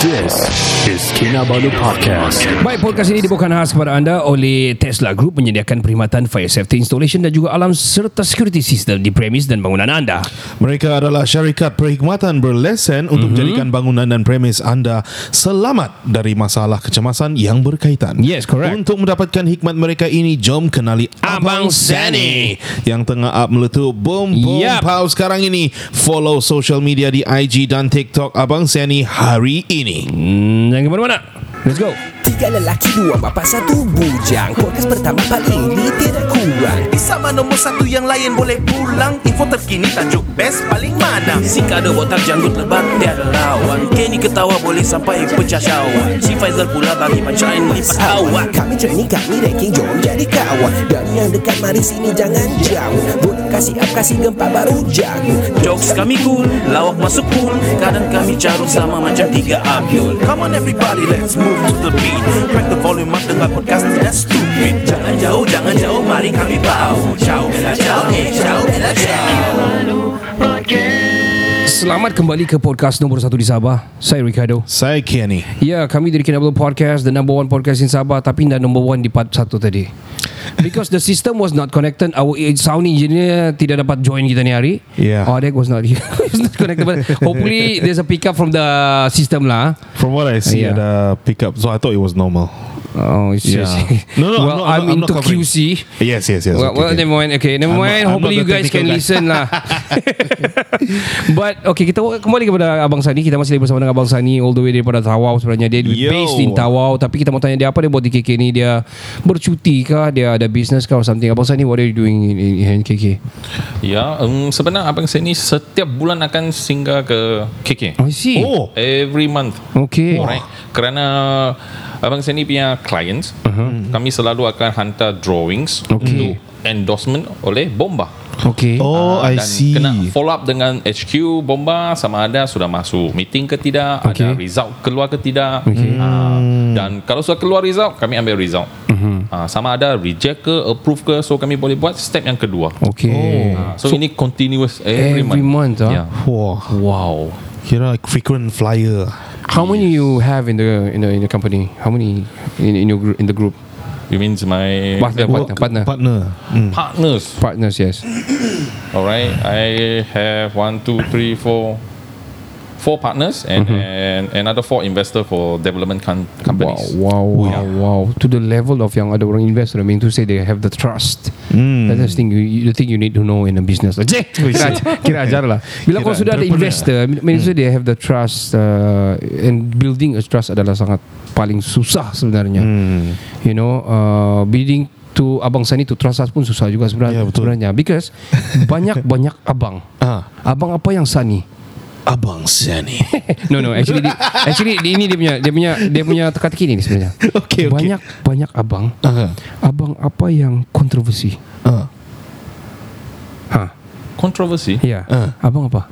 This is Kinabalu Podcast. Baik, podcast ini dibawakan khas kepada anda oleh Tesla Group menyediakan perkhidmatan fire safety installation dan juga alam serta security system di premis dan bangunan anda. Mereka adalah syarikat perkhidmatan berlesen untuk Mhm. menjadikan bangunan dan premis anda selamat dari masalah kecemasan yang berkaitan. Yes, correct. Untuk mendapatkan hikmat mereka ini, jom kenali Abang Sani. yang tengah up meletup boom boom Yap. pow sekarang ini. Follow social media di IG dan TikTok Abang Sani hari ini. Hmm, jangan ke mana-mana. Let's go. Tiga lelaki, dua bapa, satu bujang. Podcast pertama paling ni tidak kurang. Di sama nombor satu yang lain boleh pulang. Info terkini tajuk best paling mana. Si kado botak janggut lebat tiada lawan. Kenny ketawa boleh sampai pecah syawak Si Faizal pula bagi pancaan lipat kawan. Kami training, kami ranking, jom jadi kawan. Dari yang dekat mari sini jangan jauh. Boleh kasih up, kasih gempa baru jago. Jokes kami cool, lawak masuk pool. Kadang kami carut sama macam tiga Abdul Come on everybody, let's move to the beat Crack the volume up dengan podcast tidak stupid. Jangan jauh, jangan jauh, mari kami bau. Ciao, bella ciao, eh ciao, bella ciao Selamat kembali ke podcast nombor satu di Sabah. Saya Ricardo. Saya Kenny. Ya, kami dari Kinabalu Podcast, the number one podcast in Sabah tapi dah number one di part satu tadi. Because the system was not connected, our sound engineer tidak dapat join kita ni hari. Yeah. Odek was not here. He's not connected. But hopefully there's a pick up from the system lah. From what I see, Yeah. ada pickup. So I thought it was normal. Oh, it's Yeah. just, No, no, well, I'm not- I'm, I'm not into covering. QC. Yes, yes, yes. well, okay, well okay. never mind. Okay, never I'm not- mind. I'm Hopefully not you guys can guy. listen lah. But okay, kita kembali kepada Abang Sani. Kita masih bersama dengan Abang Sani all the way daripada Tawau sebenarnya. Dia Yo. based in Tawau. Tapi kita mau tanya dia apa dia buat di KK ni. Dia bercuti kah? Dia ada business kah or something? Abang Sani, what are you doing in, in, in KK? Ya, um, sebenarnya abang saya ni setiap bulan akan singgah ke KK. I see. Oh, Every month. Okay. Alright. Kerana abang saya ni punya clients, uh-huh. kami selalu akan hantar drawings Okay. untuk endorsement oleh Bomba. Okay. oh, I Ah, dan see. kena follow up dengan HQ Bomba sama ada sudah masuk meeting ke tidak, Okay. ada result keluar ke tidak. Okay. Ah, dan kalau sudah keluar result, kami ambil result. Ah, sama ada reject ke, approve ke, so kami boleh buat step yang kedua. Okay. Ah, so, ini continuous every, every month, ah? Yeah. Wah, Wow. kira like frequent flyer. How many you have in the in the in the company? How many in, in your group in the group? You means my Partner, partner, partner, Partner. Mm. partners. partners. Yes. Alright, I have one, two, three, four, four partners and, and another four investor for development com- companies. Wow, wow, wow, wow. To the level of yang ada orang investor, I mean to say they have the trust. That's the thing you, the thing you need to know in a business. Cik, kira, kira ajar lah. Bila kau sudah ada investor, I mean to say they have the trust uh, and building a trust adalah sangat paling susah sebenarnya. You know, uh, building to abang Sani to trust us pun susah juga sebenarnya. Ya, betul. sebenarnya because banyak banyak abang. Ah, Abang apa yang Sani? Abang Sani. No no actually di, actually di, ini dia punya dia punya dia punya teka-teki ni sebenarnya. Okay, okay. Banyak banyak abang. Ah, Abang apa yang kontroversi? ah. Ha. Controversy. Ya. Ah. Abang apa?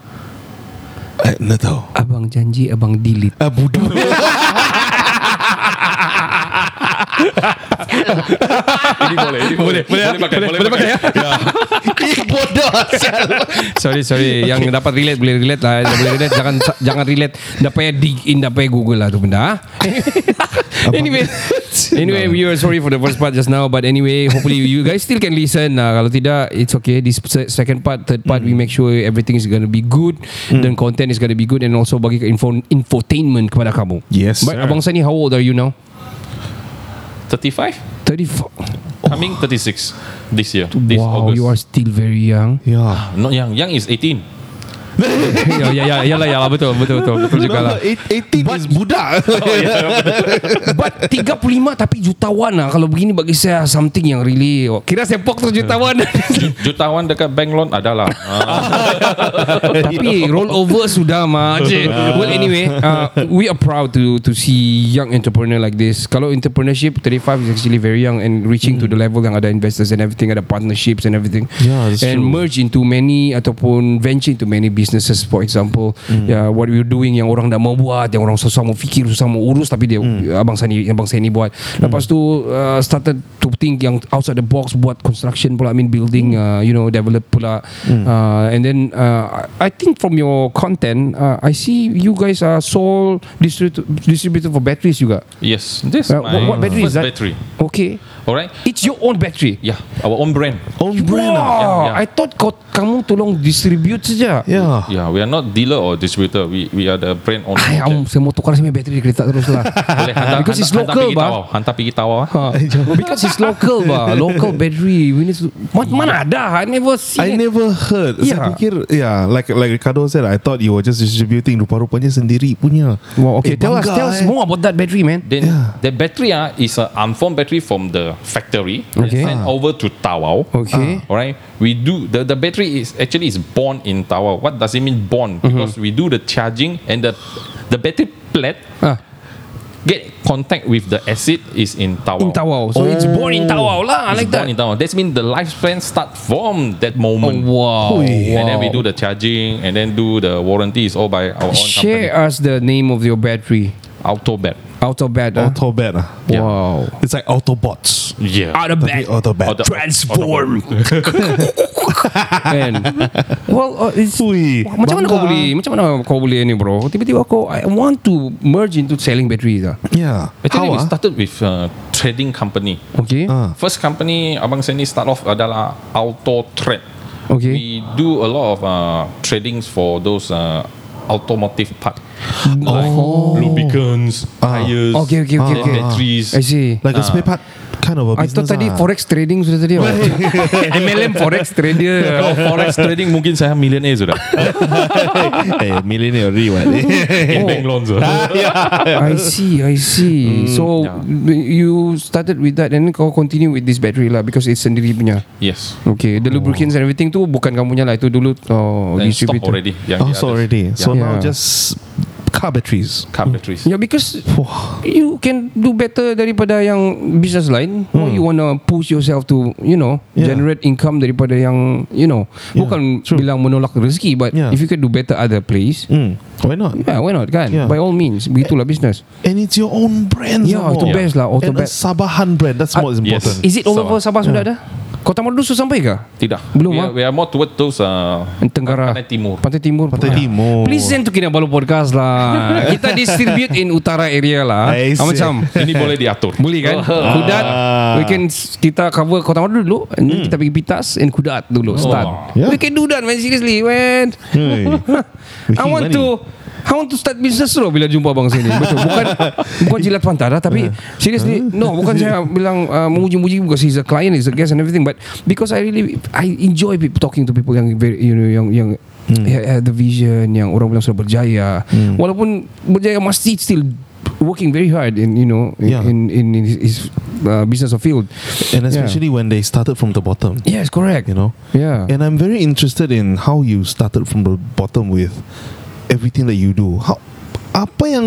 Eh, nak tahu. Abang janji abang delete. Ah, budak. ini boleh, ini boleh. Boleh, boleh, pakai, boleh, pakai. ya. Ih, bodoh. sorry sorry. Yang dapat relate boleh relate lah. Yang boleh relate jangan jangan relate. Dah payah dig in dah payah google lah tu benda anyway anyway we are sorry for the first part just now but anyway hopefully you guys still can listen. Lah kalau tidak it's okay. This se- second part third part we make sure everything is going to be good dan content is going to be good and also bagi info infotainment kepada kamu. Yes, but sir. abang Sani how old are you now 35? 34 Coming 36 this year. This wow August. you are still very young Ya. Not young. Young is 18. Ya ya ya ya lah ya lah betul betul betul betul juga lah 18 is budak. But 35 tapi jutawan lah Kalau begini bagi saya Something yang really oh, Kira sepok tu jutawan Jutawan dekat bank loan adalah. Ah. Tapi roll over sudah mah Cik. Well anyway uh, We are proud to to see Young entrepreneur like this Kalau entrepreneurship 35 is actually very young And reaching to the level Yang ada investors and everything Ada partnerships and everything Yeah, that's And true. merge into many Ataupun venture into many business businesses for example yeah, what we're doing yang orang dah mau buat yang orang susah mau fikir susah mau urus tapi dia abang Sani abang Sani buat. Lepas tu uh, started to think yang outside the box buat construction pula I mean building uh, you know develop pula. Uh, and then uh, I think from your content uh, I see you guys are sole distributor, distributor for batteries juga. Yes, this Uh, my what, what battery is that? battery. okay Alright. it's your own battery Yeah, our own brand. Own brand ah. Wow, Yeah, yeah. I thought kau kamu tolong distribute saja. Yeah. Yeah, we are not dealer or distributor. We we are the brand owner. Ay, am, saya mau tukar saya bateri di kereta terus lah. Boleh hantar, Because it's hantar, local, hantar pergi ba. tawau. Hantar pergi tawau. ah. Ha. Because it's local ba, local battery. We need to, mana, mana ada? I never see. I it. never heard. Saya Yeah. fikir, yeah, like like Ricardo said, I thought you were just distributing. Rupa-rupanya sendiri punya. Wow, okay, Eh, tell us, tell us eh. more about that battery, man. Then Yeah. the battery ah is a unformed battery from the factory. Okay. Sent over to Tawau. Okay. Alright. We do the, the battery is actually is born in Tawau. What does it mean born? Mm-hmm. Because we do the charging and the the battery plate Ah, get contact with the acid is in Tawau. in Tawau. So it's born in Tawau lah, It's like born that. in Tawau. That means the lifespan start from that Oh, moment. wow. And then we do the charging and then do the warranty is all by our own Share company. us the name of your battery. Autobat. Autobat. ah. Autobat ah. Yeah. Wow. It's like Autobots. Yeah. Autobat. Autobat. Auto- Transform. Man. Well, uh, it's, Ui, macam mana kau boleh macam mana kau boleh ni bro? Tiba-tiba kau I want to merge into selling batteries ah. Yeah. Actually, we How ah? started with uh, trading company. Okay. Ah. First company Abang Seni start off adalah Auto Trade. Okay. We do a lot of uh, tradings for those uh, automotive part. Like oh. lubricants, ah. tires, Okay, okay, okay, then okay. batteries. I see. Like a spare ah. part kind of a I business. thought tadi ah. forex trading sudah tadi. oh. MLM forex trader. Kalau forex trading mungkin saya millionaire sudah. hey, millionaire already what? In bank loans. ah. I see, I see. so you started with that and then kau continue with this battery lah because it's sendiri punya. yes. Okay, the lubricants and everything tu bukan kamu punya lah itu dulu oh, Then stop distributor. already. Yang oh, so already. So Yeah. now just car batteries. car batteries. Yeah, because you can do better daripada yang business lain. Or you wanna push yourself to, you know, Yeah. generate income daripada yang, you know, Yeah, bukan true. bilang menolak rezeki, but Yeah. if you can do better other place, Mm. Why not? yeah, why not kan? Yeah. By all means, begitulah business. And it's your own brand. Yeah, itu more. best lah, auto And a best. Sabahan brand. That's Ah, what is yes. important. Is it all Sabah. over Sabah sudah ada? Kota Merdeka sudah sampai ke? Tidak. Belum, we ah? are, we are more toward those uh, Tenggara. Pantai Timur. Pantai Timur. Pantai Ah. Timur. Please send to Kinabalu Podcast lah. Kita distribute in utara area lah. Ah, macam Ini boleh diatur. Boleh kan Kudat We can Kita cover Kota Madu dulu And then kita pergi Pitas And Kudat dulu Start Yeah. We can do that man Seriously man Hey. I want to I want to start business dulu Bila jumpa abang sini Betul Bukan Bukan jilat pantat lah Tapi Seriously No bukan saya bilang uh, Memuji-muji Because he's a client He's a guest and everything But Because I really I enjoy people, talking to people Yang very You know Yang yang have the vision Yang orang bilang sudah berjaya Walaupun Berjaya masih still Working very hard in you know in Yeah. in, in his, his uh, business or field. And especially when they started from the bottom. Yes, correct. You know. Yeah. And I'm very interested in how you started from the bottom with everything that you do. How, apa yang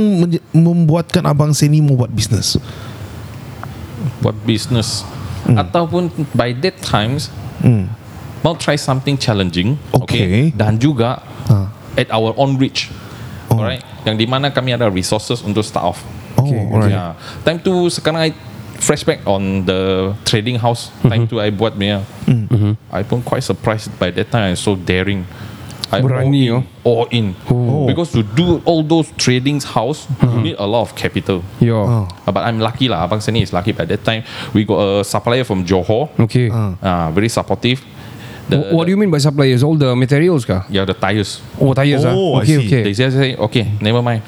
membuatkan abang Seni mau buat business? Buat business. Hmm. Ataupun by that times mau try something challenging. Okay. Dan juga Ah. at our own reach. Oh. Alright. Yang di mana kami ada resources untuk start off. Oh, alright. Yeah. Time tu sekarang I flashback on the trading house. Time tu I buat punya. Mm-hmm. I pun quite surprised by that time I so daring. I Berani, all in, all in. Oh. Because to do all those trading house, you need a lot of capital. Yeah. Oh. Uh, but I'm lucky lah. Abang Seni is lucky. By that time, we got a supplier from Johor. Okay. Uh, very supportive. The, Wh- what do you mean by suppliers? All the materials kah? Yeah, the tires. Oh, tires ah. Oh, I Okay, see. okay. They just say, okay, never mind.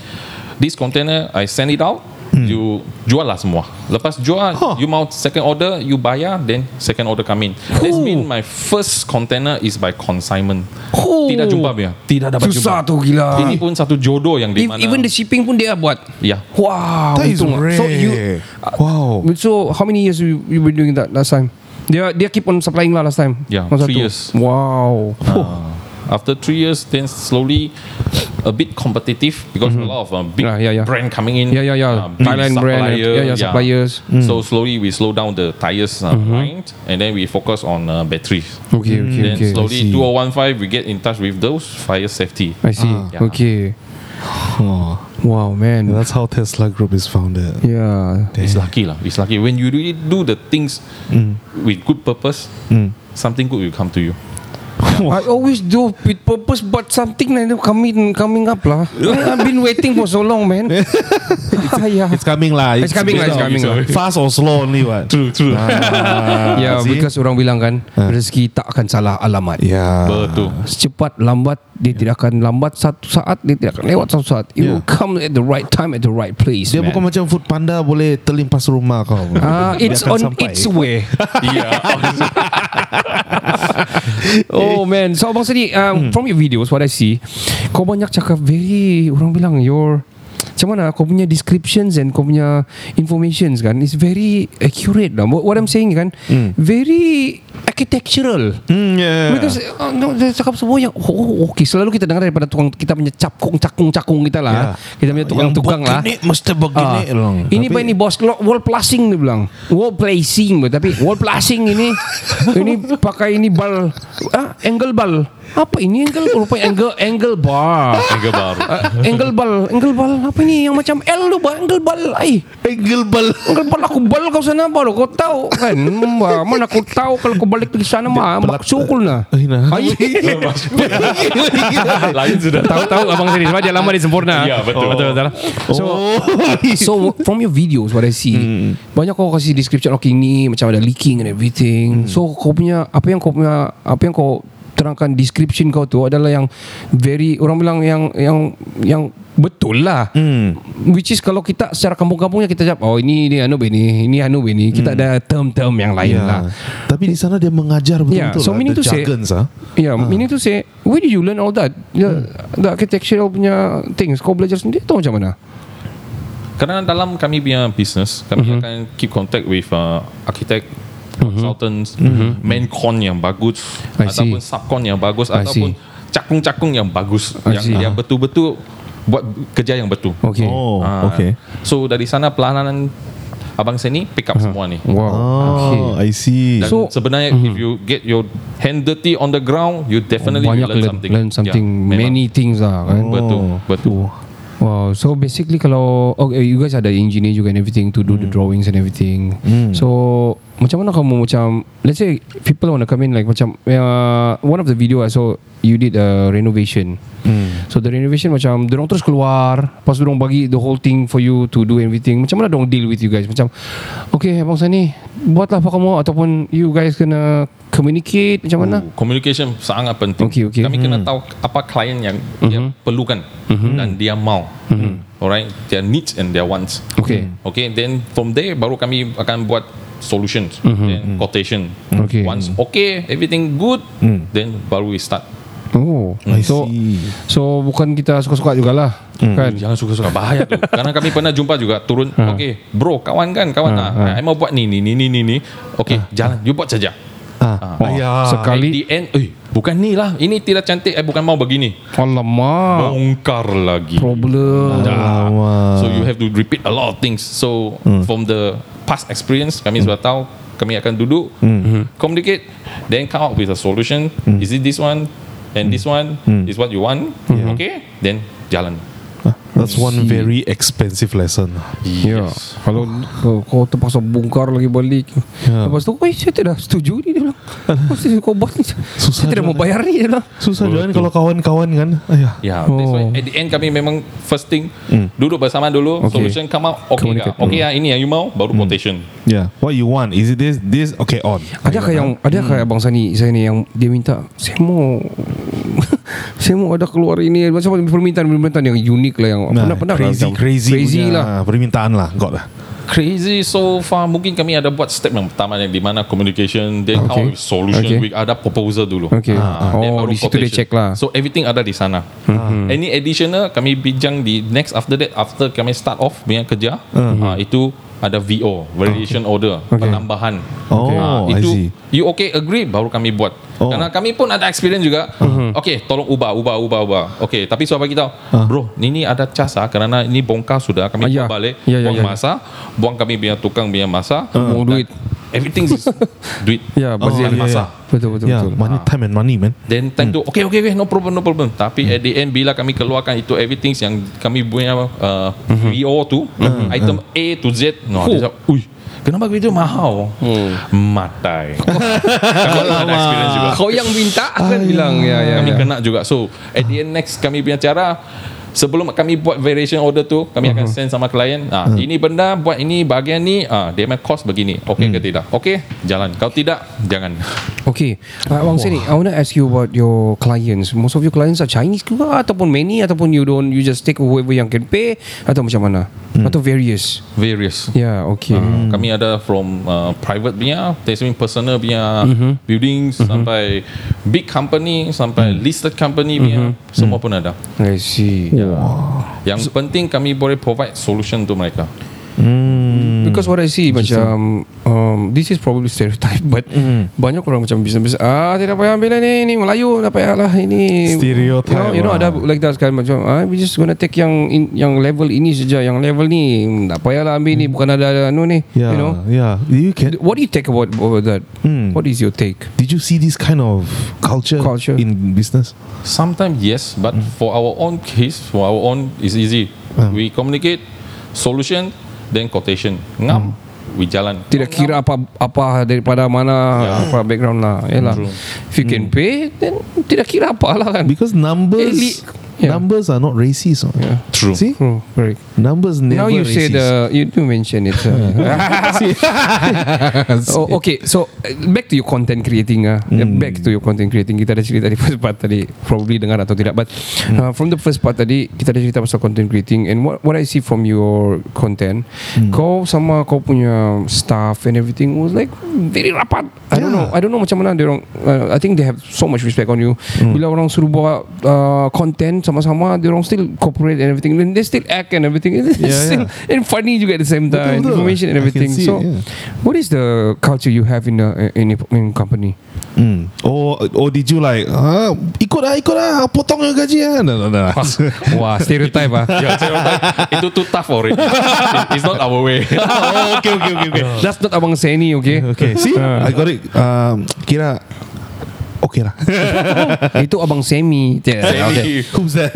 This container, I send it out. You jual lah semua. Lepas jual, Huh. you mau second order, you bayar, then second order come in. That's mean my first container is by consignment. Oh. Tidak jumpa dia. Tidak dapat Susah jumpa. tu gila. Ini pun satu jodoh yang di mana. even the shipping pun dia buat. Yeah. Wow. That is rare. So you wow. So how many years you you been doing that last time? Dia dia keep on supplying lah last time. Yeah, Masa three tu. years. Wow. Uh, after three years, then slowly a bit competitive because a lot of uh, big Ah, yeah, yeah. brand coming in. Yeah, yeah, yeah. uh, big Thailand brand and- yeah, yeah, suppliers. So slowly we slow down the tires uh, line and then we focus on uh, batteries. Okay, okay, Then okay. slowly see. 2015 we get in touch with those fire safety. I see. Yeah. Okay. Oh, Wow, man. that's how Tesla Group is founded. yeah. It's lucky lah. It's lucky when you really do the things with good purpose. Something good will come to you. I always do with purpose, but something like coming coming up lah. I've been waiting for so long, man. yeah. It's coming lah. It's coming lah, it's coming lah. Fast or slow only what? True, true. Ah, yeah, see? because orang bilang kan rezeki tak akan salah alamat. Yeah. Betul. Secepat lambat dia tidak akan lambat satu saat dia tidak akan lewat satu saat. It Yeah. will come at the right time at the right place. Dia man. bukan macam food panda boleh terlimpas rumah kau. Ah, it's on sampai. its way. Yeah. Oh man. So Abang Sadi um, From your videos What I see Kau banyak cakap Very Orang bilang Your macam mana kau punya descriptions and kau punya informations kan is very accurate lah. What what I'm saying kan very architectural. Hmm, yeah. Because uh, no, dia cakap semua yang oh, oh, okay selalu kita dengar daripada tukang kita punya capkung cakung cakung kita lah. Yeah. Kita punya tukang-tukang lah. Begini mesti begini Ah, lang. ini Tapi- apa ini bos wall placing dia bilang wall placing tapi wall placing ini ini pakai ini bal ah angle bal apa ini angle? Rupanya angle angle bar. Harga baru. Ah, angle bal angle bal apa ini yang macam L tu ba angle bal ai. Angle bal. angle bal aku bal kau sana baru kau tahu kan? Wah, mana aku tahu kalau kau balik di sana mah mak sukul na Ay, nah. Ai. Lain sudah. tahu-tahu abang sendiri sebab dia lama di sempurna. Ya, betul. betul betul. So Oh. so from your videos what I see banyak kau kasih description okay ni macam ada leaking and everything. So kau punya apa yang kau punya apa yang kau terangkan description kau tu adalah yang very orang bilang yang yang yang betul lah which is kalau kita secara kampung-kampungnya kita jawab oh ini ini anu ini ini anu ini kita ada term-term yang lain Yeah. lah Tapi di sana dia mengajar Yeah, betul-betul so lah. meaning The to say- ah. Yeah, meaning to say, where did you learn all that? The, the architectural punya things. Kau belajar sendiri tu macam mana? Kerana dalam kami punya business, kami akan keep contact with uh, architect, consultants, main con yang bagus, I see. ataupun subcon yang bagus, I ataupun cakung-cakung yang bagus, I yang see. dia betul-betul buat kerja yang betul. Okay. Oh, Ah, okay. So dari sana pelanan abang seni pick up semua ni. Wow. okay. Oh, I see. Dan So- sebenarnya if you get your hand dirty on the ground, you definitely Banyak will learn, learn, something. learn something, Yeah, memang. many things lah kan. Betul, betul. Wow. So basically kalau okay, you guys ada engineer juga and everything to do the drawings and everything. So macam mana kamu macam let's say people want to come in like macam uh, one of the video I saw you did a renovation. So the renovation macam dorong terus keluar, pas dorong bagi the whole thing for you to do everything. Macam mana dorong deal with you guys? Macam okay abang Sani buatlah apa kamu ataupun you guys kena communicate macam mana? Oh, communication sangat penting. Okay, okay. Kami kena tahu apa klien yang dia perlukan dan dia mau. Alright, their needs and their wants. Okay. Okay, then from there baru kami akan buat solutions, then quotation. Okay. Once okay, everything good, then baru we start. Oh, I so see. so bukan kita suka-suka jugalah, kan? Jangan suka-suka bahaya tu. Karena kami pernah jumpa juga turun. Okay, bro, kawan kan, kawan ah. I mau buat ni ni ni ni ni ni. Okay, jalan. You buat saja. Ah, Wah, ayah. sekali At the end, eh, bukan ni lah. Ini tidak cantik. Eh, bukan mau begini. Alamak Bongkar lagi. Problem Alamak. So you have to repeat a lot of things. So from the past experience, kami sudah tahu. Kami akan duduk, communicate, then come up with a solution. Is it this one? And this one is what you want? Okay, then jalan. That's one very expensive lesson. Ya Kalau kau, kau terpaksa bongkar lagi balik Ya. Lepas tu Eh saya tidak setuju ni Dia bilang Pasti kau buat ni Susah Saya tidak mau jual. bayar ni Dia bilang Susah kan kalau kawan-kawan kan. Ayah. Yeah, that's why Oh. at the end kami memang first thing duduk bersama dulu, Okay. solution come out, okay Communicate. okay ya ini yang you mau, baru quotation. Yeah. What you want? Is it this? This? Okay, on. Adakah yang Adakah Abang Sani Saya ni yang Dia minta Saya mau Saya mau ada keluar ini Macam permintaan-permintaan yang unik lah Yang pernah pernah crazy, macam crazy, Crazy punya lah Permintaan lah, got lah. Crazy so far mungkin kami ada buat step yang pertama yang di mana communication then Okay. with solution Okay. we ada proposal dulu. Okay. Ah, then Oh, baru di situ dia check lah. So everything ada di sana. Any additional kami bincang di next after that after kami start off punya kerja ah, itu ada VO, variation order, penambahan. Oh, Ah, I itu see. you okay agree baru kami buat. Oh. Karena kami pun ada experience juga. Uh-huh. Okay, tolong ubah, ubah, ubah, ubah. Okay, tapi suara bagi tahu, bro, ini ada cas ah, kerana ini bongkar sudah kami Ah, ya. buat balik, Ya, ya, buang ya. masa, buang kami punya tukang punya masa. Mau duit. Everything is duit. Ya, Oh, betul. dan masa. Betul betul Yeah, betul. money, time and money, man. Then time tu okay okay okay no problem no problem. Tapi at the end bila kami keluarkan itu everything yang kami punya uh, VO tu item A to Z no dia cakap, ui kenapa begitu mahal? Matai. kami ada experience juga. Kau yang minta kan bilang ya ya. Kami ya. kena juga. So at the end next kami punya cara Sebelum kami buat variation order tu Kami akan send sama klien ah, Ini benda Buat ini bahagian ni ah, Dia punya cost begini. Okay ke tidak? Okay Jalan. Kalau tidak Jangan. Okay, uh, Abang Seni, I want to ask you about your clients. Most of your clients are Chinese ke ataupun many ataupun you don't you just take whoever yang can pay atau macam mana? Atau various? Various. Yeah, okay. Uh, Kami ada from uh, private punya, that's mean personal punya buildings sampai big company sampai listed company punya semua pun ada. I see. Yang penting kami boleh provide solution untuk mereka. Because what I see macam um, this is probably stereotype but banyak orang macam bisnes ah tidak payah ambil ni ni Melayu tak payah lah ini Stereotype you know, you know lah. ada like that kan macam ah we just gonna take yang in, yang level ini saja yang level ni tak payah lah ambil ni bukan ada ada anu ni Yeah, you know yeah. You can. what do you take about, about that what is your take Did you see this kind of culture, Culture. in business? Sometimes yes, but for our own case, for our own is easy. We communicate solution then quotation. Ngam, we jalan. tidak kira apa apa daripada mana apa background lah. Yalah. True. if you can pay then tidak kira apa lah kan. Because numbers, Eli- yeah. numbers are not racist. oh. yeah. True. See, Oh, very numbers never Now you racist. say the you do mention it. Uh. oh, okay, so uh, back to your content creating ah. Uh, Back to your content creating. Kita ada cerita di first part tadi. Probably dengar atau tidak. But uh, from the first part tadi kita ada cerita pasal content creating and what what I see from your content, kau sama kau punya staff and everything was like very rapat. I don't know. I don't know macam mana dia orang. Uh, I think they have so much respect on you. Bila orang suruh buat uh, content sama-sama, dia orang still cooperate and everything. And they still act and everything. It's Yeah, still and funny juga at the same time. Betul, betul. Information and I can everything. So, it, yeah. what is the culture you have in the in in company? Mm. Or or did you like ah, ikut lah ikut lah potong yang gaji lah no, no, no. Wah, stereotype ah. Yeah, stereotype. Itu too tough already. It- It's not our way. oh, okay okay okay okay That's not abang Seni, okay? okay see I got it um, kira okay lah Itu abang Semi. Yeah, okay. who's that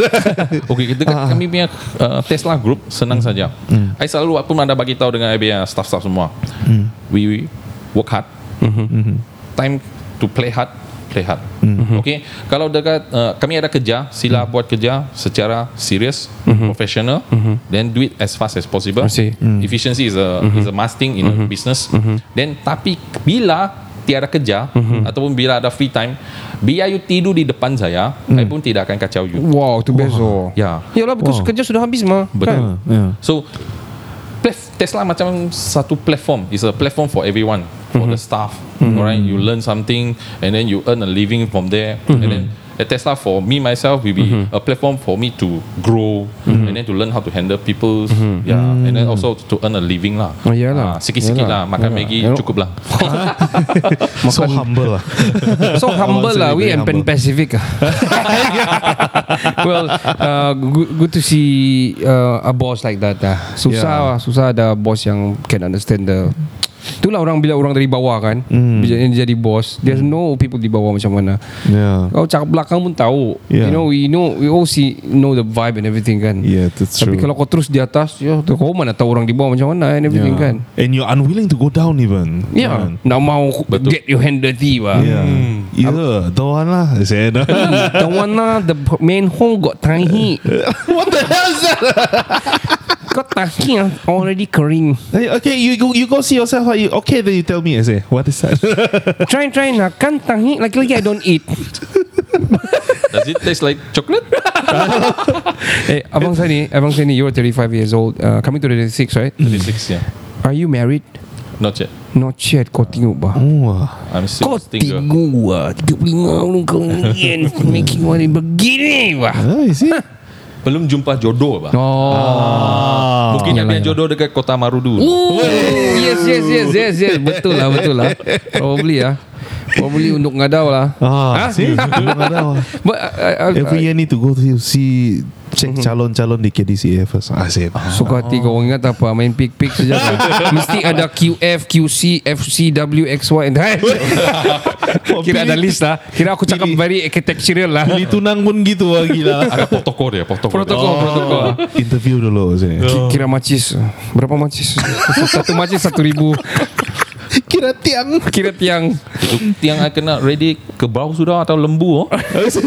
Okay, kita kan kami punya uh, Tesla Group senang saja. I selalu pun ada bagi tahu dengan I punya staff-staff semua. We work hard. Time to play hard, play hard. Okay, kalau dekat uh, kami ada kerja, sila buat kerja secara serius, professional, then do it as fast as possible. See. Efficiency is a is a must thing in a business. Then tapi bila tiada kerja ataupun bila ada free time, biar you tidur di depan saya, saya pun tidak akan kacau you. Wow, tu best oh. Ya. Yalah, because kerja sudah habis mah. Betul. Kan? yeah. So plat- Tesla macam satu platform. It's a platform for everyone, for the staff. Alright, you learn something and then you earn a living from there. And then at Tesla for me myself will be a platform for me to grow and then to learn how to handle people. Yeah, and then also to earn a living lah. Oh, iyalah. Ah, sikit-sikit Iyalah. lah makan Iyalah. Maggi cukup lah. so humble lah So humble lah. We and Pan. Pacific. ah. well, uh, good, good to see uh, a boss like that. Ah. Susah Yeah. lah. Susah ada boss yang can understand the Itulah orang bila orang dari bawah kan. Hmm. Bila dia jadi boss There's no people di bawah macam mana. Yeah. Kau cakap belakang pun tahu. Yeah. You know We know We all see Know the vibe and everything kan. Yeah that's Tapi true. kalau kau terus di atas ya, tu Kau mana tahu orang di bawah macam mana And everything yeah. kan. And you're unwilling to go down even. Ya yeah. Kan? Nak mau Betul. Get your hand dirty bah. yeah. Either don't want lah saya dah The one lah. The main hole got tahi what the hell is that Got tahi ah, Already kering. Hey, okay you go you go see yourself how you, okay then you tell me I say what is that? Try try nak. Kan tahi Lagi-lagi I don't eat. Does it taste like chocolate? Eh Abang Sani Abang Sani You're 35 years old. Uh, Coming to the 36 right? 36 yeah. Are you married? Not yet. Not yet. Kau tengok bah. Wah. I'm still Kau single. tengok ah. 35 tahun kau ni Making money begini bah. Ah, you see belum jumpa jodoh bah. Oh. Mungkin Yalah, ada yalah. jodoh dekat Kota Marudu. yes, yes, yes, yes, yes. Betul lah, betul lah. Probably lah. Probably untuk ngadau lah. Ah, see, belum ada. But, uh, uh, Every year need to go to see check Mm-hmm. calon-calon di KDCA first. I said. Suka hati kau ingat apa Main pick-pick saja kan? Mesti ada QF, QC, FC, W, X, Y and Z Kira ada list lah Kira aku cakap Pilih- very architectural lah Pilih tunang pun gitu lah gila. Ada protokol dia, protokol. Protokol, protokol Interview dulu sini. Ki- Kira macis Berapa macis? Satu macis satu ribu Kira tiang. Kira tiang. Tiang I kena ready ke bawah sudah atau lembu oh.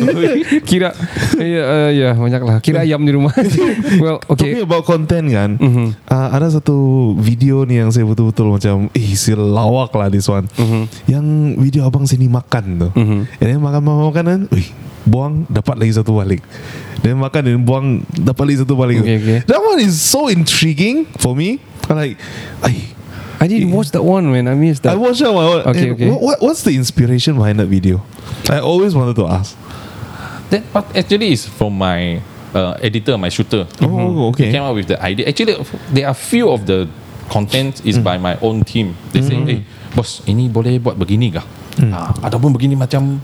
Kira Ya, uh, ya banyak lah Kira ayam di rumah. Well, Talking okay about content kan? Mhm. uh, Ada satu video ni Yang saya betul-betul macam Eh si lawak lah this one. Mhm. Yang video abang sini makan tu. And then makan-makan makanan Wih Buang dapat lagi satu balik. Dan makan dan buang Dapat lagi satu balik Okay, okay. That one is so intriguing For me. I'm like I, I didn't watch that one man I missed I that watched that one Okay, and okay. What, what's the inspiration behind that video I always wanted to ask That part actually is from my uh, editor, my shooter. Oh okay He came up with the idea. Actually, there are few of the content is by my own team. They say, hey, bos, ini boleh buat begini kah? Ah, ataupun begini macam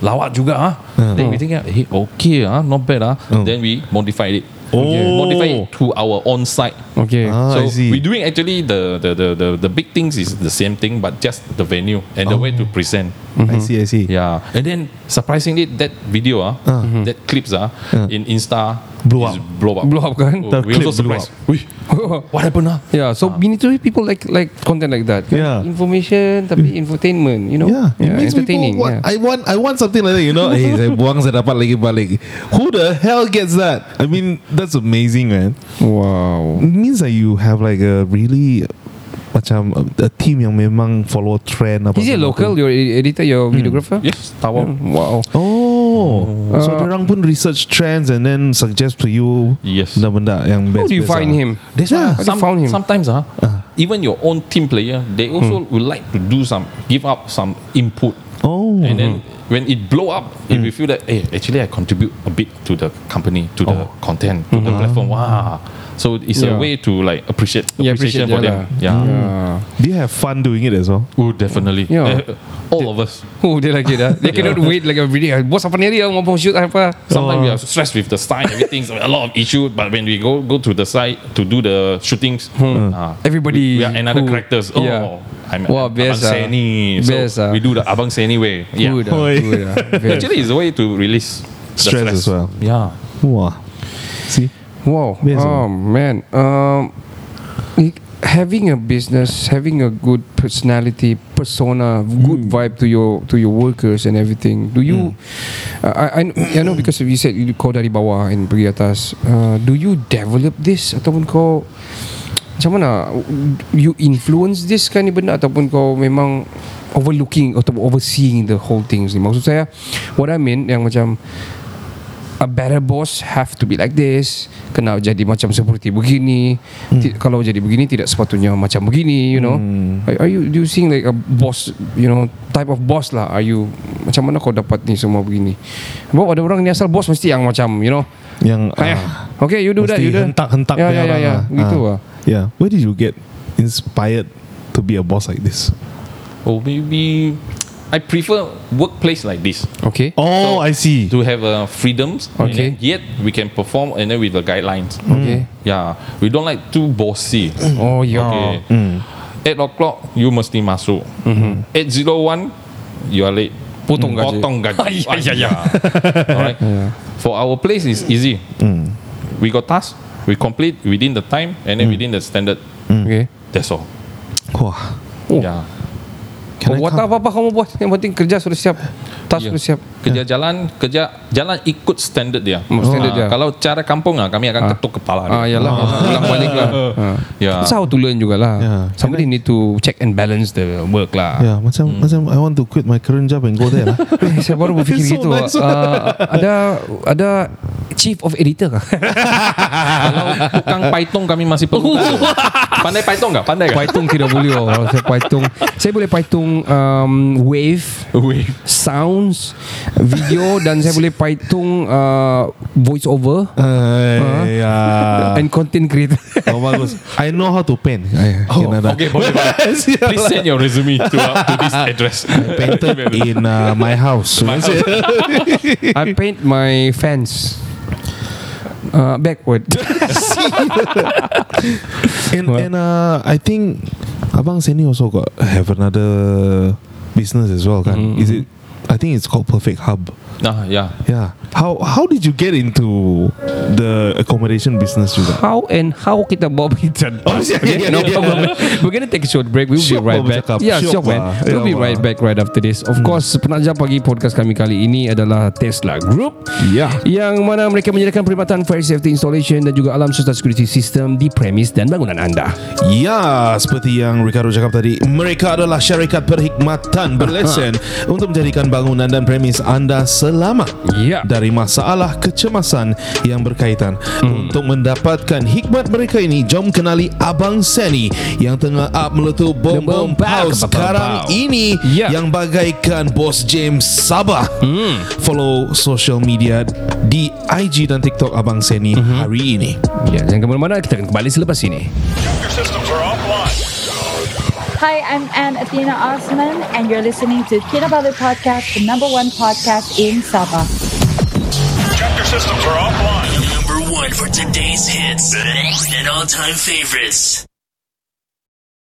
lawak juga ah. Then we think, hey, okay ah, not bad ah. Then we modified it. Oh. Modify it to our own site. Okay. Ah, so we're doing actually the, the, the, the, the big things is the same thing, but just the venue and the way to present. I see I see. Yeah, and then surprisingly, that video ah, that clips ah, in Insta Blow up. blow up. Blow up kan? Oh, The we clip also surprised. Wih, what happened ah? Yeah, so we need to people like like content like that. kan? Yeah. Information tapi infotainment, you know. Yeah, it makes entertaining. people want, yeah. I want I want something like that, you know. hey, saya buang saya dapat lagi balik. Who the hell gets that? I mean, that's amazing, man. wow. It means that you have like a really macam a, a team yang memang follow trend apa Is it local? Your e- editor, your videographer? Yes, Tower. Wow. Oh, so Uh, orang pun research trends and then suggest to you Yes. benda-benda yang best. How do you find him? That's Yeah. some, found him? sometimes ah, even your own team player, they also would like to do some, give up some input. Oh, And then when it blow up, if you feel that, hey, actually I contribute a bit to the company, to the content, to the platform. Wow. So it's Yeah. a way to like appreciate, Yeah, appreciation appreciate for them. lah. Yeah. Yeah. do you have fun doing it as well? Oh, definitely. Yeah. Eh, all of us. Oh, dia like it ah. They cannot wait like every day. Bos apa ni dia mau shoot apa? Sometimes we Oh. are stressed with the site, everything, so a lot of issue. But when we go go to the site to do the shootings, ah, Everybody we are another who- characters. Oh, yeah. I'm Wah, Abang. Seni. So we do the Abang Seni way. Yeah. Good, Oi. good, Actually, it's a way to release the Stress as well. Yeah. Wah, see, Wow. Best, oh man. Um, having a business, having a good personality, persona, good vibe to your to your workers and everything. Do you? Uh, I, I I know because you said you kau dari bawah and pergi atas. Uh, do you develop this ataupun kau macam mana? You influence this kind of benda ataupun kau memang overlooking atau overseeing the whole things ni. Maksud saya, what I mean yang macam a better boss have to be like this kena jadi macam seperti begini Ti- kalau jadi begini tidak sepatutnya macam begini you know are, are you do you seeing like a boss you know type of boss lah are you macam mana kau dapat ni semua begini sebab ada orang ni asal boss mesti yang macam you know yang ah, okay you do that mesti you do that. hentak-hentak ya punya ya ya, orang ya ah. gitu Ah. Ah Yeah, where did you get inspired to be a boss like this? Or maybe I prefer workplace like this okay Oh, I see. to have uh, freedoms. Okay. then yet we can perform and then with the guidelines. okay Yeah. We don't like too bossy. oh ya Okay. Eight o'clock you mesti masuk. Eight zero one you are late. Potong gaji. Potong gaji. Ah, ya, ya. Alright. For our place is easy. We got task. We complete within the time and then within the standard. okay That's all. Wah, Oh. Yeah. Can I buat come? apa-apa kamu buat yang penting kerja sudah siap tas Ya. sudah siap Kerja jalan, kerja jalan ikut standard dia. Hmm, standard Ah, dia. Kalau cara kampung ah, kami akan ketuk kepala dia. ah yalah ulang balik lah Ah. Ya. That's how to learn jugalah. Yeah. Somebody need to check and balance the work lah. yeah, macam macam I want to quit my current job and go there lah. Saya baru berfikir so gitu. nice. Uh, ada ada Chief of Editor Kalau tukang Python kami masih perlu. Pandai Python tak? Pandai tak? Python tidak boleh oh. Kalau saya Python Saya boleh Python um, Wave Wave. Sounds Video Dan saya boleh Python uh, Voice over Uh, yeah. And content creator oh, bagus. I know how to. I, Oh, Canada. okay, boleh. boleh. Please send your resume to, uh, to this address. Painted in uh, my house. My house. I paint my fence uh, Backward And, and uh, I think Abang Seni also got have another business as well, kan? Is it? I think it's called Perfect Hub. Nah, yeah. Yeah. How how did you get into the accommodation business juga? How and how kita bawa kita Oh, yeah, yeah, No yeah, yeah. problem We're gonna take a short break We'll Syok be right back bercakap. Yeah Syok syok man lah. We'll Ya be right back right after this Of course Penajam Pagi Podcast kami kali ini adalah Tesla Group Ya. Yang mana mereka menyediakan perkhidmatan Fire safety installation Dan juga alam semesta security system Di premis dan bangunan anda Ya, seperti yang Ricardo cakap tadi, mereka adalah syarikat perkhidmatan berlesen untuk menjadikan bangunan dan premis anda selamat Ya. dari masalah kecemasan yang berkaitan. Untuk mendapatkan hikmat mereka ini, jom kenali Abang Seni yang tengah up meletup bom-bom pau pow, sekarang ini Ya. yang bagaikan Bos James Sabah. Follow social media di IG dan TikTok Abang Seni hari ini. Ya, jangan ke mana-mana Kita akan kembali selepas ini Hi, I'm Anne Athena Osman, and you're listening to Kinabalu Podcast, the number one podcast in Sabah. Chapter systems are offline. Number one for today's hits and all-time favorites.